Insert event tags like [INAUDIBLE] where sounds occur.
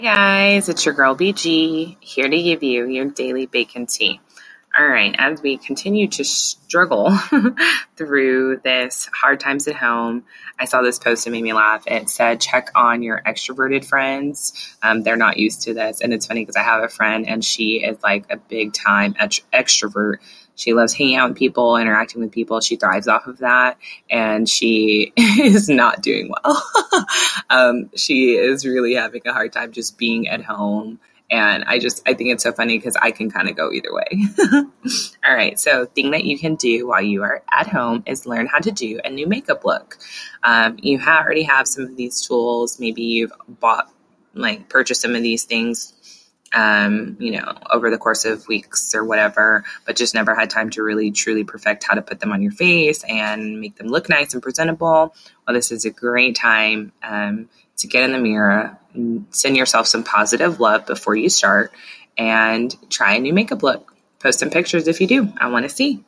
Hey guys, it's your girl BG here to give you your daily bacon tea. All right, as we continue to struggle [LAUGHS] through this hard times at home, I saw this post and made me laugh. It said, check on your extroverted friends. Um, they're not used to this. And it's funny because I have a friend and she is like a big time extrovert. She loves hanging out with people, interacting with people. She thrives off of that. And she [LAUGHS] is not doing well. [LAUGHS] um, she is really having a hard time just being at home and I just, I think it's so funny because I can kind of go either way. [LAUGHS] All right. So, thing that you can do while you are at home is learn how to do a new makeup look. Um, you have, already have some of these tools. Maybe you've bought, like, purchased some of these things, um, you know, over the course of weeks or whatever, but just never had time to really truly perfect how to put them on your face and make them look nice and presentable. Well, this is a great time um, to get in the mirror, send yourself some positive love before you start, and try a new makeup look. Post some pictures if you do. I want to see.